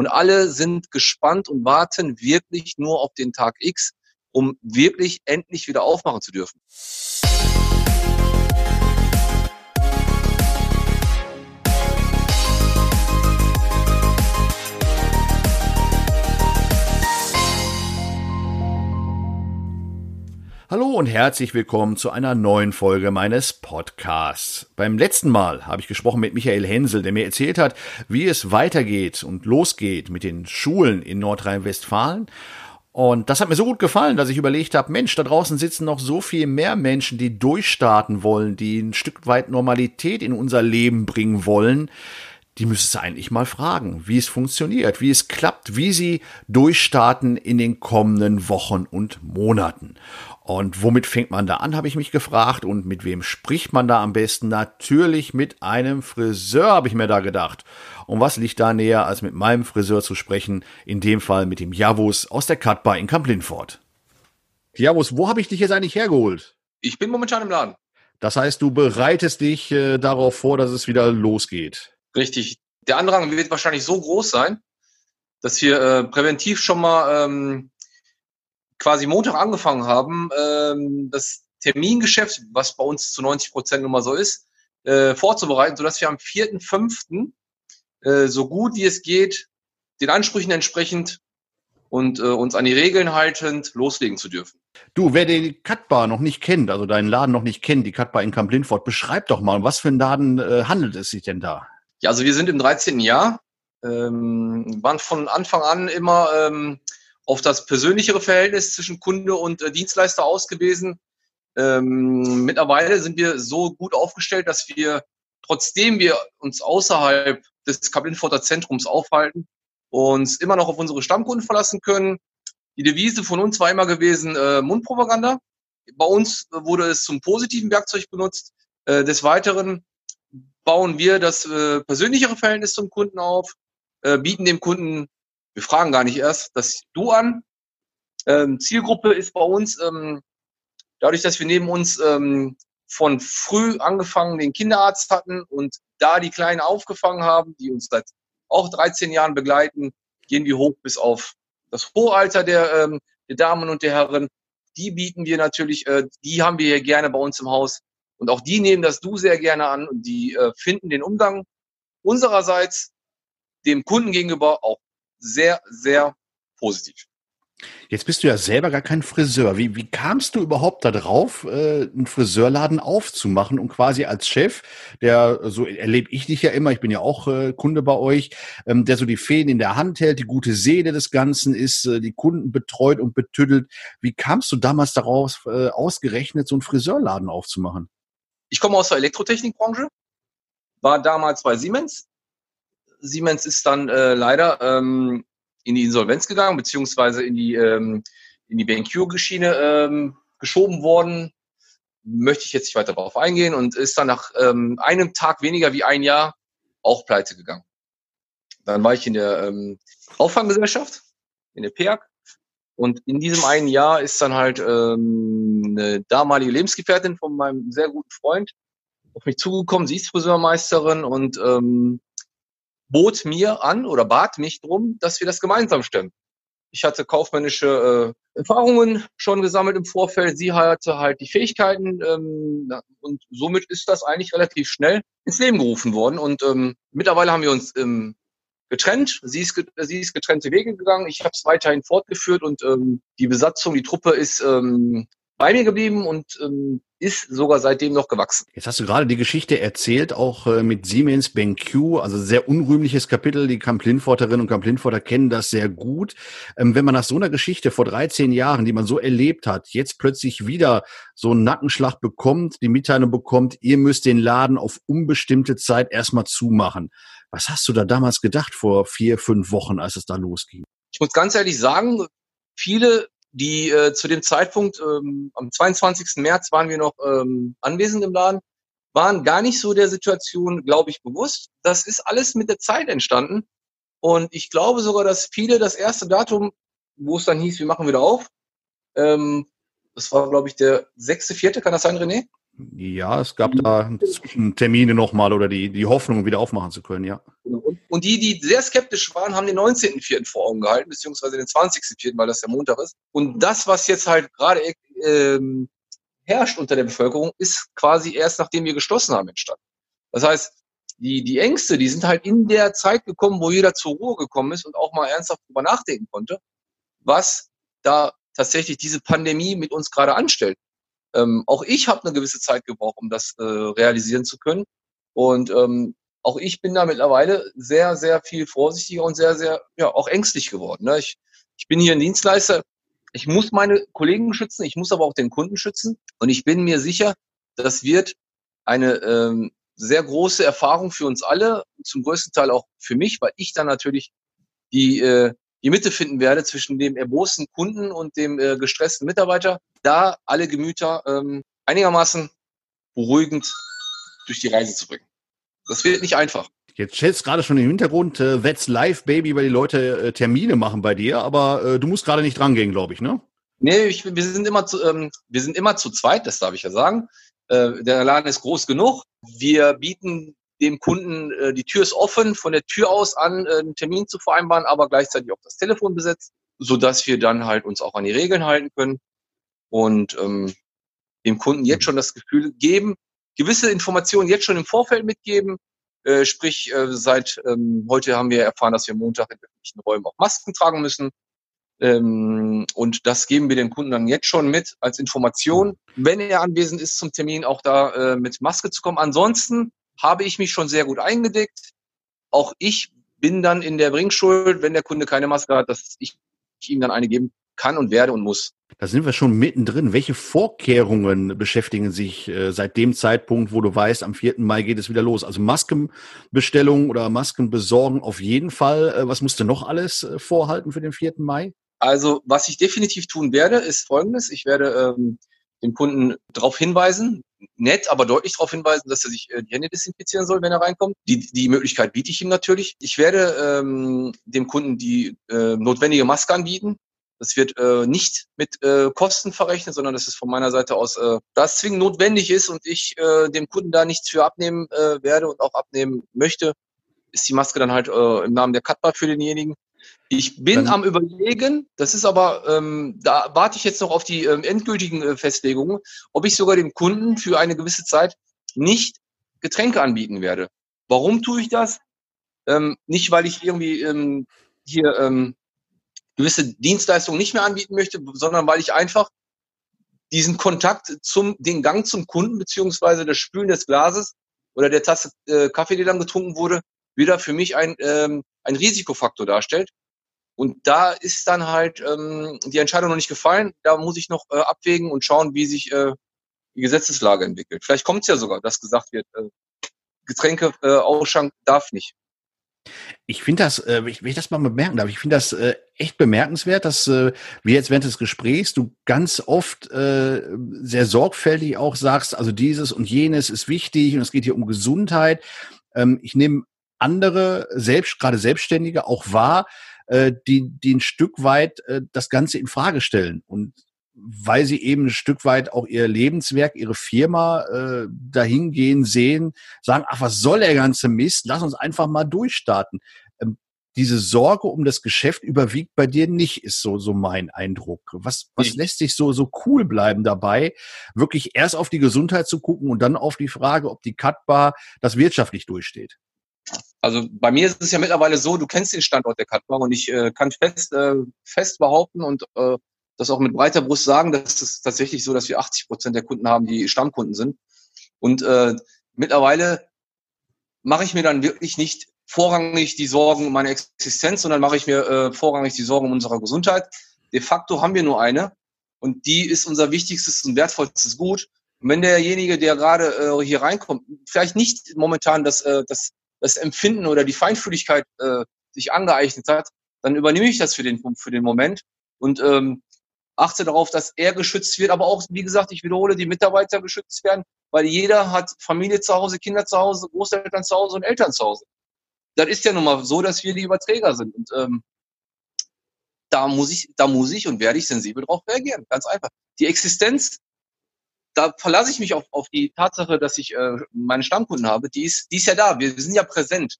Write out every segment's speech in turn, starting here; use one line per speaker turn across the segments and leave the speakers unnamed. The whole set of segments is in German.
Und alle sind gespannt und warten wirklich nur auf den Tag X, um wirklich endlich wieder aufmachen zu dürfen.
Hallo und herzlich willkommen zu einer neuen Folge meines Podcasts. Beim letzten Mal habe ich gesprochen mit Michael Hensel, der mir erzählt hat, wie es weitergeht und losgeht mit den Schulen in Nordrhein-Westfalen. Und das hat mir so gut gefallen, dass ich überlegt habe, Mensch, da draußen sitzen noch so viel mehr Menschen, die durchstarten wollen, die ein Stück weit Normalität in unser Leben bringen wollen die müsstest du eigentlich mal fragen, wie es funktioniert, wie es klappt, wie sie durchstarten in den kommenden Wochen und Monaten. Und womit fängt man da an, habe ich mich gefragt. Und mit wem spricht man da am besten? Natürlich mit einem Friseur, habe ich mir da gedacht. Und was liegt da näher, als mit meinem Friseur zu sprechen? In dem Fall mit dem Javus aus der Cutbar in Kamp-Lindfort. Javus, wo habe ich dich jetzt eigentlich hergeholt?
Ich bin momentan im Laden.
Das heißt, du bereitest dich äh, darauf vor, dass es wieder losgeht.
Richtig. Der Andrang wird wahrscheinlich so groß sein, dass wir äh, präventiv schon mal ähm, quasi Montag angefangen haben, ähm, das Termingeschäft, was bei uns zu 90 Prozent nun mal so ist, äh, vorzubereiten, sodass wir am 4.5. Äh, so gut wie es geht, den Ansprüchen entsprechend und äh, uns an die Regeln haltend loslegen zu dürfen.
Du, wer die Cutbar noch nicht kennt, also deinen Laden noch nicht kennt, die Cutbar in Kamp-Lindfort, beschreib doch mal, was für einen Laden äh, handelt es sich denn da?
Ja, also wir sind im 13. Jahr, ähm, waren von Anfang an immer ähm, auf das persönlichere Verhältnis zwischen Kunde und äh, Dienstleister ausgewiesen. Ähm, mittlerweile sind wir so gut aufgestellt, dass wir, trotzdem wir uns außerhalb des Kabinenforter Zentrums aufhalten, uns immer noch auf unsere Stammkunden verlassen können. Die Devise von uns war immer gewesen, äh, Mundpropaganda. Bei uns wurde es zum positiven Werkzeug benutzt. Äh, des Weiteren bauen wir das äh, persönlichere Verhältnis zum Kunden auf, äh, bieten dem Kunden, wir fragen gar nicht erst, das Du an. Ähm, Zielgruppe ist bei uns, ähm, dadurch, dass wir neben uns ähm, von früh angefangen den Kinderarzt hatten und da die Kleinen aufgefangen haben, die uns seit auch 13 Jahren begleiten, gehen wir hoch bis auf das hohe Alter der, ähm, der Damen und der Herren. Die bieten wir natürlich, äh, die haben wir hier gerne bei uns im Haus. Und auch die nehmen das Du sehr gerne an und die äh, finden den Umgang unsererseits dem Kunden gegenüber auch sehr, sehr positiv.
Jetzt bist du ja selber gar kein Friseur. Wie, wie kamst du überhaupt darauf, äh, einen Friseurladen aufzumachen und quasi als Chef, der, so erlebe ich dich ja immer, ich bin ja auch äh, Kunde bei euch, ähm, der so die Fäden in der Hand hält, die gute Seele des Ganzen ist, äh, die Kunden betreut und betüdelt. Wie kamst du damals daraus, äh, ausgerechnet so einen Friseurladen aufzumachen?
Ich komme aus der Elektrotechnikbranche, war damals bei Siemens. Siemens ist dann äh, leider ähm, in die Insolvenz gegangen, beziehungsweise in die, ähm, in die BenQ-Schiene ähm, geschoben worden. Möchte ich jetzt nicht weiter darauf eingehen und ist dann nach ähm, einem Tag weniger wie ein Jahr auch pleite gegangen. Dann war ich in der ähm, Auffanggesellschaft, in der PEAG. Und in diesem einen Jahr ist dann halt ähm, eine damalige Lebensgefährtin von meinem sehr guten Freund auf mich zugekommen. Sie ist Friseurmeisterin und ähm, bot mir an oder bat mich drum, dass wir das gemeinsam stemmen. Ich hatte kaufmännische äh, Erfahrungen schon gesammelt im Vorfeld. Sie hatte halt die Fähigkeiten ähm, und somit ist das eigentlich relativ schnell ins Leben gerufen worden. Und ähm, mittlerweile haben wir uns ähm, getrennt. Sie ist, sie ist getrennte Wege gegangen. Ich habe es weiterhin fortgeführt und ähm, die Besatzung, die Truppe ist ähm, bei mir geblieben und ähm, ist sogar seitdem noch gewachsen.
Jetzt hast du gerade die Geschichte erzählt, auch äh, mit Siemens BenQ, also sehr unrühmliches Kapitel. Die Kamp-Lindforterinnen und Kamp-Lindforter kennen das sehr gut. Ähm, wenn man nach so einer Geschichte vor 13 Jahren, die man so erlebt hat, jetzt plötzlich wieder so einen Nackenschlag bekommt, die Mitteilung bekommt, ihr müsst den Laden auf unbestimmte Zeit erstmal zumachen. Was hast du da damals gedacht vor vier, fünf Wochen, als es da losging?
Ich muss ganz ehrlich sagen, viele die äh, zu dem Zeitpunkt, ähm, am 22. März waren wir noch ähm, anwesend im Laden, waren gar nicht so der Situation, glaube ich, bewusst. Das ist alles mit der Zeit entstanden. Und ich glaube sogar, dass viele das erste Datum, wo es dann hieß, wir machen wieder auf, ähm, das war, glaube ich, der sechste, vierte, kann das sein, René?
Ja, es gab da Termine nochmal oder die, die Hoffnung, wieder aufmachen zu können, ja.
Genau. Und die, die sehr skeptisch waren, haben den 19.04. vor Augen gehalten, beziehungsweise den 20.04., weil das der Montag ist. Und das, was jetzt halt gerade ähm, herrscht unter der Bevölkerung, ist quasi erst nachdem wir geschlossen haben entstanden. Das heißt, die, die Ängste, die sind halt in der Zeit gekommen, wo jeder zur Ruhe gekommen ist und auch mal ernsthaft drüber nachdenken konnte, was da tatsächlich diese Pandemie mit uns gerade anstellt. Ähm, auch ich habe eine gewisse Zeit gebraucht, um das äh, realisieren zu können. Und ähm, auch ich bin da mittlerweile sehr, sehr viel vorsichtiger und sehr, sehr, ja, auch ängstlich geworden. Ne? Ich, ich bin hier ein Dienstleister. Ich muss meine Kollegen schützen, ich muss aber auch den Kunden schützen. Und ich bin mir sicher, das wird eine ähm, sehr große Erfahrung für uns alle, zum größten Teil auch für mich, weil ich dann natürlich die, äh, die Mitte finden werde zwischen dem erbosten Kunden und dem äh, gestressten Mitarbeiter, da alle Gemüter ähm, einigermaßen beruhigend durch die Reise zu bringen. Das wird nicht einfach.
Jetzt stellst gerade schon im Hintergrund, äh, That's Live Baby, weil die Leute äh, Termine machen bei dir, aber äh, du musst gerade nicht drangehen, glaube ich, ne?
Nee, ich, wir sind immer zu, ähm, wir sind immer zu zweit, das darf ich ja sagen. Äh, der Laden ist groß genug. Wir bieten dem Kunden, äh, die Tür ist offen, von der Tür aus an äh, einen Termin zu vereinbaren, aber gleichzeitig auch das Telefon besetzt, so dass wir dann halt uns auch an die Regeln halten können und ähm, dem Kunden jetzt schon das Gefühl geben, gewisse Informationen jetzt schon im Vorfeld mitgeben. Äh, sprich, äh, seit ähm, heute haben wir erfahren, dass wir Montag in öffentlichen Räumen auch Masken tragen müssen. Ähm, und das geben wir dem Kunden dann jetzt schon mit als Information, wenn er anwesend ist zum Termin, auch da äh, mit Maske zu kommen. Ansonsten habe ich mich schon sehr gut eingedeckt. Auch ich bin dann in der Bringschuld, wenn der Kunde keine Maske hat, dass ich ihm dann eine geben kann und werde und muss.
Da sind wir schon mittendrin. Welche Vorkehrungen beschäftigen sich äh, seit dem Zeitpunkt, wo du weißt, am 4. Mai geht es wieder los? Also Maskenbestellung oder Masken besorgen auf jeden Fall. Äh, was musst du noch alles äh, vorhalten für den 4. Mai?
Also was ich definitiv tun werde, ist Folgendes. Ich werde ähm, den Kunden darauf hinweisen, nett, aber deutlich darauf hinweisen, dass er sich äh, die Hände desinfizieren soll, wenn er reinkommt. Die, die Möglichkeit biete ich ihm natürlich. Ich werde ähm, dem Kunden die äh, notwendige Maske anbieten. Das wird äh, nicht mit äh, Kosten verrechnet, sondern das ist von meiner Seite aus, äh, da es zwingend notwendig ist und ich äh, dem Kunden da nichts für abnehmen äh, werde und auch abnehmen möchte, ist die Maske dann halt äh, im Namen der Cutbar für denjenigen. Ich bin dann am überlegen, das ist aber, ähm, da warte ich jetzt noch auf die ähm, endgültigen äh, Festlegungen, ob ich sogar dem Kunden für eine gewisse Zeit nicht Getränke anbieten werde. Warum tue ich das? Ähm, nicht, weil ich irgendwie ähm, hier ähm, gewisse Dienstleistungen nicht mehr anbieten möchte, sondern weil ich einfach diesen Kontakt zum, den Gang zum Kunden beziehungsweise das Spülen des Glases oder der Tasse äh, Kaffee, die dann getrunken wurde, wieder für mich ein, ähm, ein Risikofaktor darstellt. Und da ist dann halt ähm, die Entscheidung noch nicht gefallen. Da muss ich noch äh, abwägen und schauen, wie sich äh, die Gesetzeslage entwickelt. Vielleicht kommt es ja sogar, dass gesagt wird, äh, Getränke äh, darf nicht.
Ich finde das, äh, wenn ich das mal bemerken darf, ich finde das äh, echt bemerkenswert, dass äh, wir jetzt während des Gesprächs du ganz oft äh, sehr sorgfältig auch sagst, also dieses und jenes ist wichtig und es geht hier um Gesundheit. Ähm, ich nehme andere, selbst gerade Selbstständige auch wahr, äh, die, die ein Stück weit äh, das Ganze in Frage stellen und weil sie eben ein Stück weit auch ihr Lebenswerk, ihre Firma äh, dahingehen sehen, sagen, ach, was soll der ganze Mist? Lass uns einfach mal durchstarten. Ähm, diese Sorge um das Geschäft überwiegt bei dir nicht, ist so, so mein Eindruck. Was, was lässt sich so, so cool bleiben dabei, wirklich erst auf die Gesundheit zu gucken und dann auf die Frage, ob die Cutbar das wirtschaftlich durchsteht?
Also bei mir ist es ja mittlerweile so, du kennst den Standort der Katbar und ich äh, kann fest, äh, fest behaupten und äh, das auch mit breiter Brust sagen, dass es tatsächlich so, dass wir 80 Prozent der Kunden haben, die Stammkunden sind. Und äh, mittlerweile mache ich mir dann wirklich nicht vorrangig die Sorgen um meine Existenz, sondern mache ich mir äh, vorrangig die Sorgen um unsere Gesundheit. De facto haben wir nur eine und die ist unser wichtigstes und wertvollstes Gut. Und wenn derjenige, der gerade äh, hier reinkommt, vielleicht nicht momentan das, äh, das das Empfinden oder die Feinfühligkeit äh, sich angeeignet hat, dann übernehme ich das für den, für den Moment und ähm, achte darauf, dass er geschützt wird, aber auch, wie gesagt, ich wiederhole, die Mitarbeiter geschützt werden, weil jeder hat Familie zu Hause, Kinder zu Hause, Großeltern zu Hause und Eltern zu Hause. Das ist ja nun mal so, dass wir die Überträger sind. Und ähm, da muss ich, da muss ich und werde ich sensibel drauf reagieren. Ganz einfach. Die Existenz da verlasse ich mich auf, auf die Tatsache, dass ich äh, meine Stammkunden habe. Die ist, die ist ja da. Wir, sind ja präsent.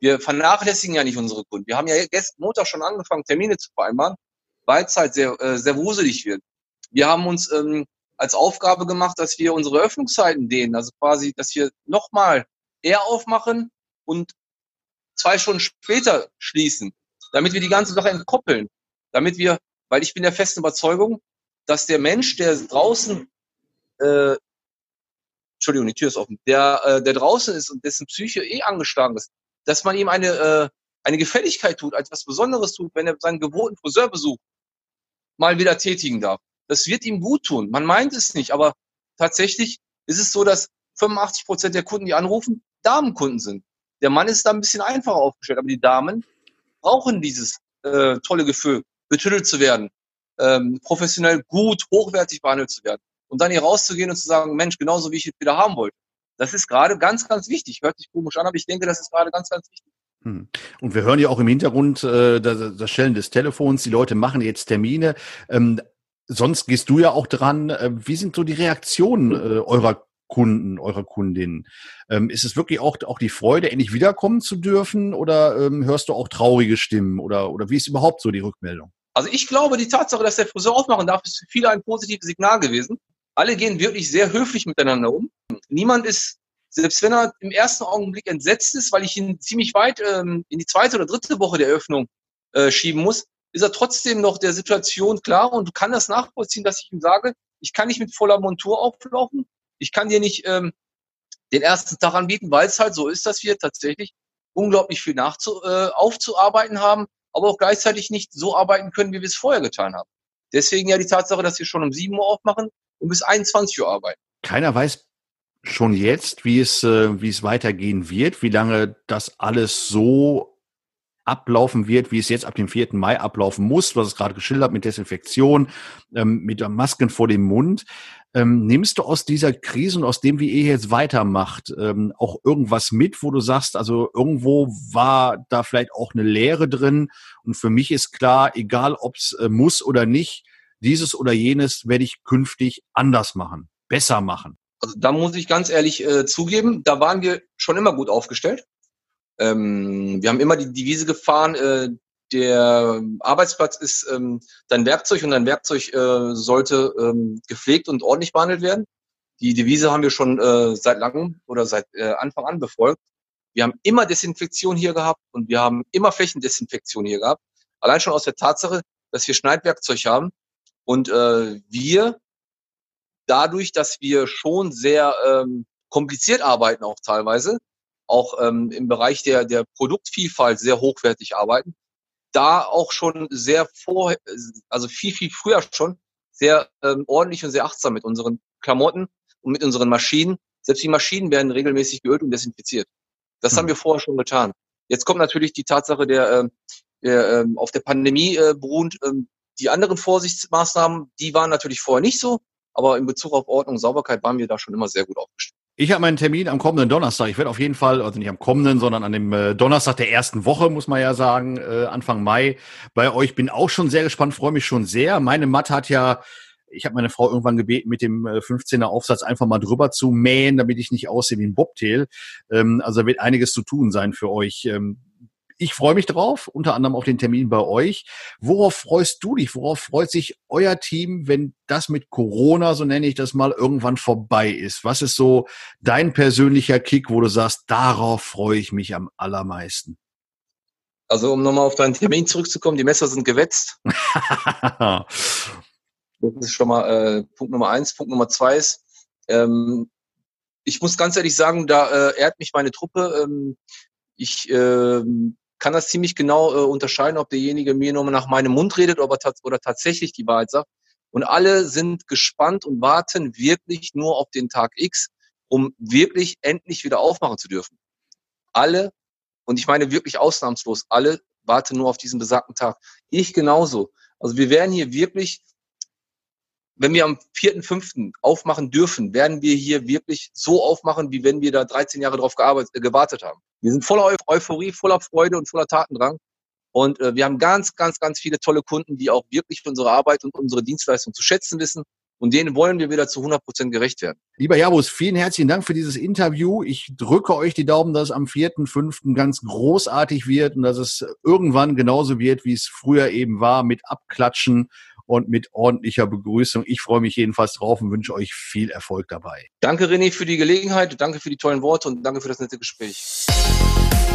Wir vernachlässigen ja nicht unsere Kunden. Wir haben ja gestern Montag schon angefangen, Termine zu vereinbaren, weil es halt sehr, äh, sehr wuselig wird. Wir haben uns ähm, als Aufgabe gemacht, dass wir unsere Öffnungszeiten dehnen. Also quasi, dass wir nochmal eher aufmachen und zwei Stunden später schließen, damit wir die ganze Sache entkoppeln. Damit wir, weil ich bin der festen Überzeugung, dass der Mensch, der draußen, äh, Entschuldigung, die Tür ist offen, der, äh, der draußen ist und dessen Psyche eh angeschlagen ist, dass man ihm eine, äh, eine Gefälligkeit tut, etwas Besonderes tut, wenn er seinen gewohnten Friseurbesuch mal wieder tätigen darf. Das wird ihm gut tun. Man meint es nicht, aber tatsächlich ist es so, dass 85 Prozent der Kunden, die anrufen, Damenkunden sind. Der Mann ist da ein bisschen einfacher aufgestellt, aber die Damen brauchen dieses äh, tolle Gefühl, betüttelt zu werden, ähm, professionell gut, hochwertig behandelt zu werden und dann hier rauszugehen und zu sagen, Mensch, genauso wie ich es wieder haben wollte. Das ist gerade ganz, ganz wichtig. Hört sich komisch an, aber ich denke, das ist gerade ganz, ganz wichtig.
Hm. Und wir hören ja auch im Hintergrund äh, das, das Stellen des Telefons. Die Leute machen jetzt Termine. Ähm, sonst gehst du ja auch dran. Äh, wie sind so die Reaktionen äh, eurer Kunden, eurer Kundinnen? Ähm, ist es wirklich auch, auch die Freude, endlich wiederkommen zu dürfen? Oder ähm, hörst du auch traurige Stimmen? Oder, oder wie ist überhaupt so die Rückmeldung?
Also ich glaube, die Tatsache, dass der Friseur aufmachen darf, ist für viele ein positives Signal gewesen. Alle gehen wirklich sehr höflich miteinander um. Niemand ist, selbst wenn er im ersten Augenblick entsetzt ist, weil ich ihn ziemlich weit ähm, in die zweite oder dritte Woche der Öffnung äh, schieben muss, ist er trotzdem noch der Situation klar und kann das nachvollziehen, dass ich ihm sage, ich kann nicht mit voller Montur auflaufen, ich kann dir nicht ähm, den ersten Tag anbieten, weil es halt so ist, dass wir tatsächlich unglaublich viel nachzu, äh, aufzuarbeiten haben, aber auch gleichzeitig nicht so arbeiten können, wie wir es vorher getan haben. Deswegen ja die Tatsache, dass wir schon um 7 Uhr aufmachen und bis 21 Uhr arbeiten.
Keiner weiß schon jetzt, wie es, äh, wie es weitergehen wird, wie lange das alles so ablaufen wird, wie es jetzt ab dem 4. Mai ablaufen muss. Hast es gerade geschildert mit Desinfektion, ähm, mit Masken vor dem Mund. Ähm, nimmst du aus dieser Krise und aus dem, wie ihr jetzt weitermacht, ähm, auch irgendwas mit, wo du sagst, also irgendwo war da vielleicht auch eine Lehre drin und für mich ist klar, egal ob es äh, muss oder nicht, dieses oder jenes werde ich künftig anders machen, besser machen.
Also da muss ich ganz ehrlich äh, zugeben, da waren wir schon immer gut aufgestellt. Ähm, wir haben immer die Devise gefahren, äh, der Arbeitsplatz ist ähm, dein Werkzeug und dein Werkzeug äh, sollte ähm, gepflegt und ordentlich behandelt werden. Die Devise haben wir schon äh, seit langem oder seit äh, Anfang an befolgt. Wir haben immer Desinfektion hier gehabt und wir haben immer Flächendesinfektion hier gehabt. Allein schon aus der Tatsache, dass wir Schneidwerkzeug haben und äh, wir dadurch, dass wir schon sehr ähm, kompliziert arbeiten auch teilweise, auch ähm, im Bereich der, der Produktvielfalt sehr hochwertig arbeiten, da auch schon sehr vor, also viel, viel früher schon, sehr ähm, ordentlich und sehr achtsam mit unseren Klamotten und mit unseren Maschinen. Selbst die Maschinen werden regelmäßig geölt und desinfiziert. Das hm. haben wir vorher schon getan. Jetzt kommt natürlich die Tatsache der, äh, der äh, auf der Pandemie äh, beruhend, äh, die anderen Vorsichtsmaßnahmen, die waren natürlich vorher nicht so, aber in Bezug auf Ordnung und Sauberkeit waren wir da schon immer sehr gut aufgestellt.
Ich habe meinen Termin am kommenden Donnerstag. Ich werde auf jeden Fall, also nicht am kommenden, sondern an dem äh, Donnerstag der ersten Woche, muss man ja sagen, äh, Anfang Mai bei euch. Bin auch schon sehr gespannt, freue mich schon sehr. Meine Matte hat ja, ich habe meine Frau irgendwann gebeten, mit dem äh, 15er Aufsatz einfach mal drüber zu mähen, damit ich nicht aussehe wie ein Bobtail. Ähm, also da wird einiges zu tun sein für euch. Ähm, ich freue mich drauf, unter anderem auf den Termin bei euch. Worauf freust du dich? Worauf freut sich euer Team, wenn das mit Corona, so nenne ich das mal, irgendwann vorbei ist? Was ist so dein persönlicher Kick, wo du sagst, darauf freue ich mich am allermeisten?
Also, um nochmal auf deinen Termin zurückzukommen, die Messer sind gewetzt. das ist schon mal äh, Punkt Nummer eins. Punkt Nummer zwei ist, ähm, ich muss ganz ehrlich sagen, da äh, ehrt mich meine Truppe. Ähm, ich ähm, kann das ziemlich genau äh, unterscheiden, ob derjenige mir nur nach meinem Mund redet oder, oder tatsächlich die Wahrheit sagt. Und alle sind gespannt und warten wirklich nur auf den Tag X, um wirklich endlich wieder aufmachen zu dürfen. Alle, und ich meine wirklich ausnahmslos, alle warten nur auf diesen besagten Tag. Ich genauso. Also wir werden hier wirklich wenn wir am 4.5. aufmachen dürfen, werden wir hier wirklich so aufmachen, wie wenn wir da 13 Jahre drauf gearbeitet, äh, gewartet haben. Wir sind voller Euphorie, voller Freude und voller Tatendrang. Und äh, wir haben ganz, ganz, ganz viele tolle Kunden, die auch wirklich unsere Arbeit und unsere Dienstleistung zu schätzen wissen Und denen wollen wir wieder zu 100 Prozent gerecht werden.
Lieber Jabus, vielen herzlichen Dank für dieses Interview. Ich drücke euch die Daumen, dass es am 4.5. ganz großartig wird und dass es irgendwann genauso wird, wie es früher eben war, mit Abklatschen und mit ordentlicher Begrüßung. Ich freue mich jedenfalls drauf und wünsche euch viel Erfolg dabei.
Danke, René, für die Gelegenheit. Danke für die tollen Worte und danke für das nette Gespräch. Thank you